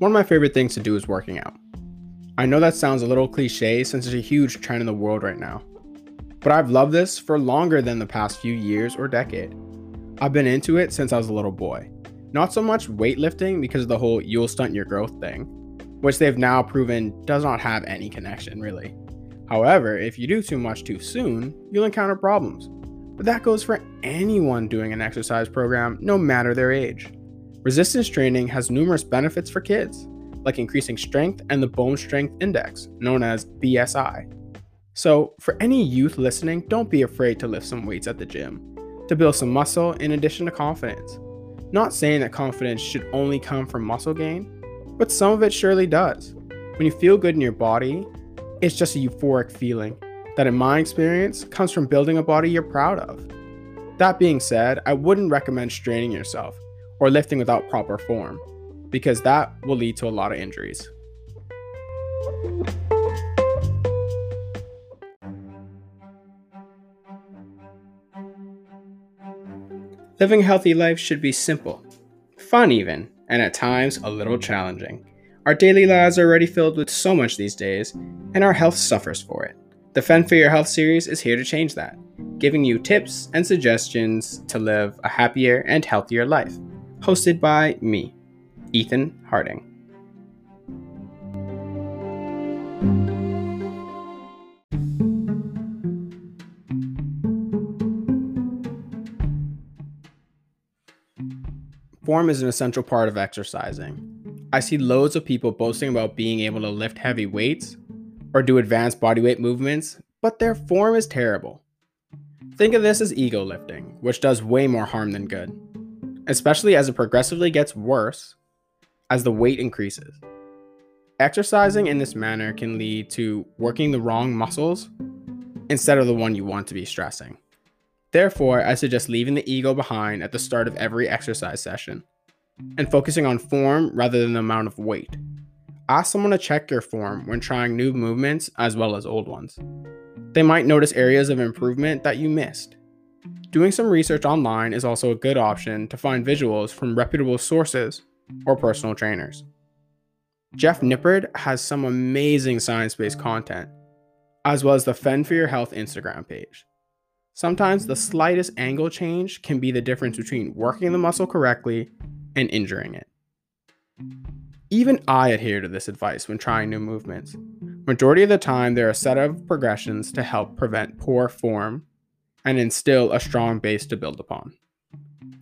one of my favorite things to do is working out. I know that sounds a little cliche since it's a huge trend in the world right now, but I've loved this for longer than the past few years or decade. I've been into it since I was a little boy. Not so much weightlifting because of the whole you'll stunt your growth thing, which they've now proven does not have any connection really. However, if you do too much too soon, you'll encounter problems. But that goes for anyone doing an exercise program, no matter their age. Resistance training has numerous benefits for kids, like increasing strength and the bone strength index, known as BSI. So, for any youth listening, don't be afraid to lift some weights at the gym to build some muscle in addition to confidence. Not saying that confidence should only come from muscle gain, but some of it surely does. When you feel good in your body, it's just a euphoric feeling that, in my experience, comes from building a body you're proud of. That being said, I wouldn't recommend straining yourself or lifting without proper form, because that will lead to a lot of injuries. Living a healthy life should be simple, fun even, and at times a little challenging. Our daily lives are already filled with so much these days, and our health suffers for it. The Fend for Your Health series is here to change that, giving you tips and suggestions to live a happier and healthier life. Hosted by me, Ethan Harding. Form is an essential part of exercising. I see loads of people boasting about being able to lift heavy weights or do advanced bodyweight movements, but their form is terrible. Think of this as ego lifting, which does way more harm than good, especially as it progressively gets worse as the weight increases. Exercising in this manner can lead to working the wrong muscles instead of the one you want to be stressing. Therefore, I suggest leaving the ego behind at the start of every exercise session and focusing on form rather than the amount of weight. Ask someone to check your form when trying new movements as well as old ones. They might notice areas of improvement that you missed. Doing some research online is also a good option to find visuals from reputable sources or personal trainers. Jeff Nippard has some amazing science based content, as well as the Fend for Your Health Instagram page. Sometimes the slightest angle change can be the difference between working the muscle correctly and injuring it. Even I adhere to this advice when trying new movements. Majority of the time, there are a set of progressions to help prevent poor form and instill a strong base to build upon.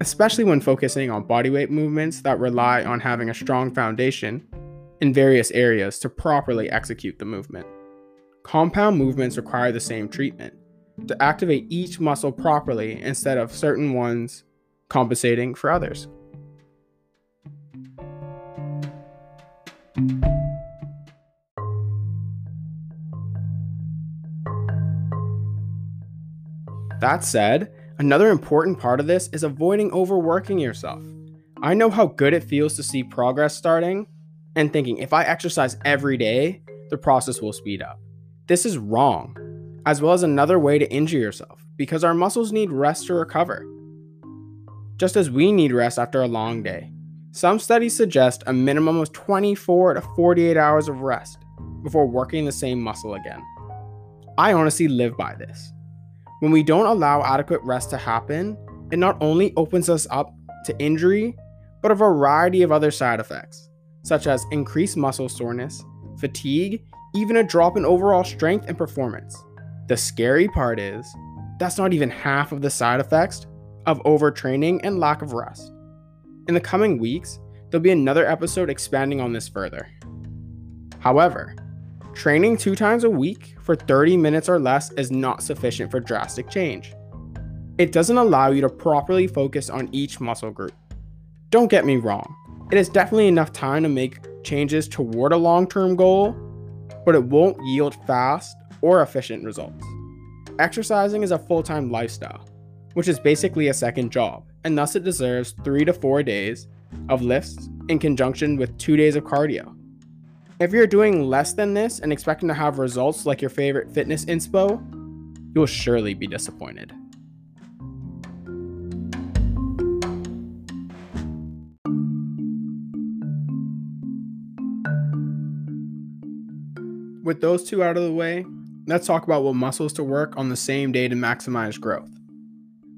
Especially when focusing on bodyweight movements that rely on having a strong foundation in various areas to properly execute the movement. Compound movements require the same treatment, to activate each muscle properly instead of certain ones compensating for others. That said, another important part of this is avoiding overworking yourself. I know how good it feels to see progress starting and thinking if I exercise every day, the process will speed up. This is wrong as well as another way to injure yourself because our muscles need rest to recover. Just as we need rest after a long day. Some studies suggest a minimum of 24 to 48 hours of rest before working the same muscle again. I honestly live by this. When we don't allow adequate rest to happen, it not only opens us up to injury, but a variety of other side effects, such as increased muscle soreness, fatigue, even a drop in overall strength and performance. The scary part is, that's not even half of the side effects of overtraining and lack of rest. In the coming weeks, there'll be another episode expanding on this further. However, training two times a week for 30 minutes or less is not sufficient for drastic change. It doesn't allow you to properly focus on each muscle group. Don't get me wrong, it is definitely enough time to make changes toward a long term goal, but it won't yield fast or efficient results. Exercising is a full time lifestyle, which is basically a second job, and thus it deserves three to four days of lifts in conjunction with two days of cardio. If you're doing less than this and expecting to have results like your favorite fitness inspo, you'll surely be disappointed. with those two out of the way, let's talk about what muscles to work on the same day to maximize growth.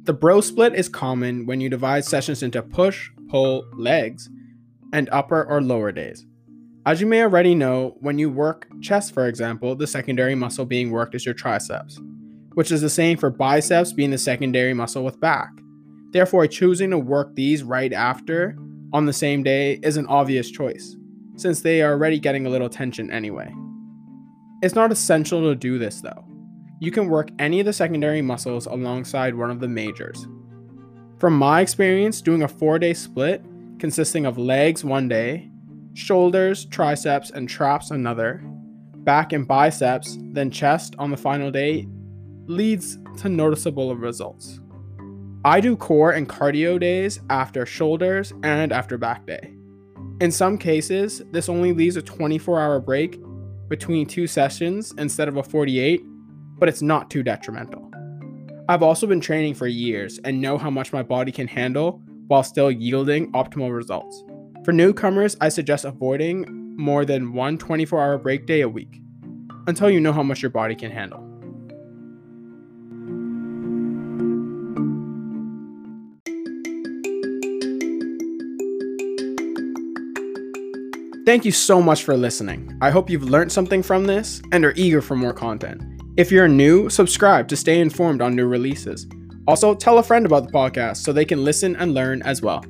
The bro split is common when you divide sessions into push, pull, legs, and upper or lower days. As you may already know, when you work chest, for example, the secondary muscle being worked is your triceps, which is the same for biceps being the secondary muscle with back. Therefore, choosing to work these right after on the same day is an obvious choice, since they are already getting a little tension anyway. It's not essential to do this though. You can work any of the secondary muscles alongside one of the majors. From my experience, doing a four day split consisting of legs one day, shoulders, triceps, and traps another, back and biceps, then chest on the final day leads to noticeable results. I do core and cardio days after shoulders and after back day. In some cases, this only leaves a 24 hour break between two sessions instead of a 48, but it's not too detrimental. I've also been training for years and know how much my body can handle while still yielding optimal results. For newcomers, I suggest avoiding more than one 24 hour break day a week until you know how much your body can handle. Thank you so much for listening. I hope you've learned something from this and are eager for more content. If you're new, subscribe to stay informed on new releases. Also, tell a friend about the podcast so they can listen and learn as well.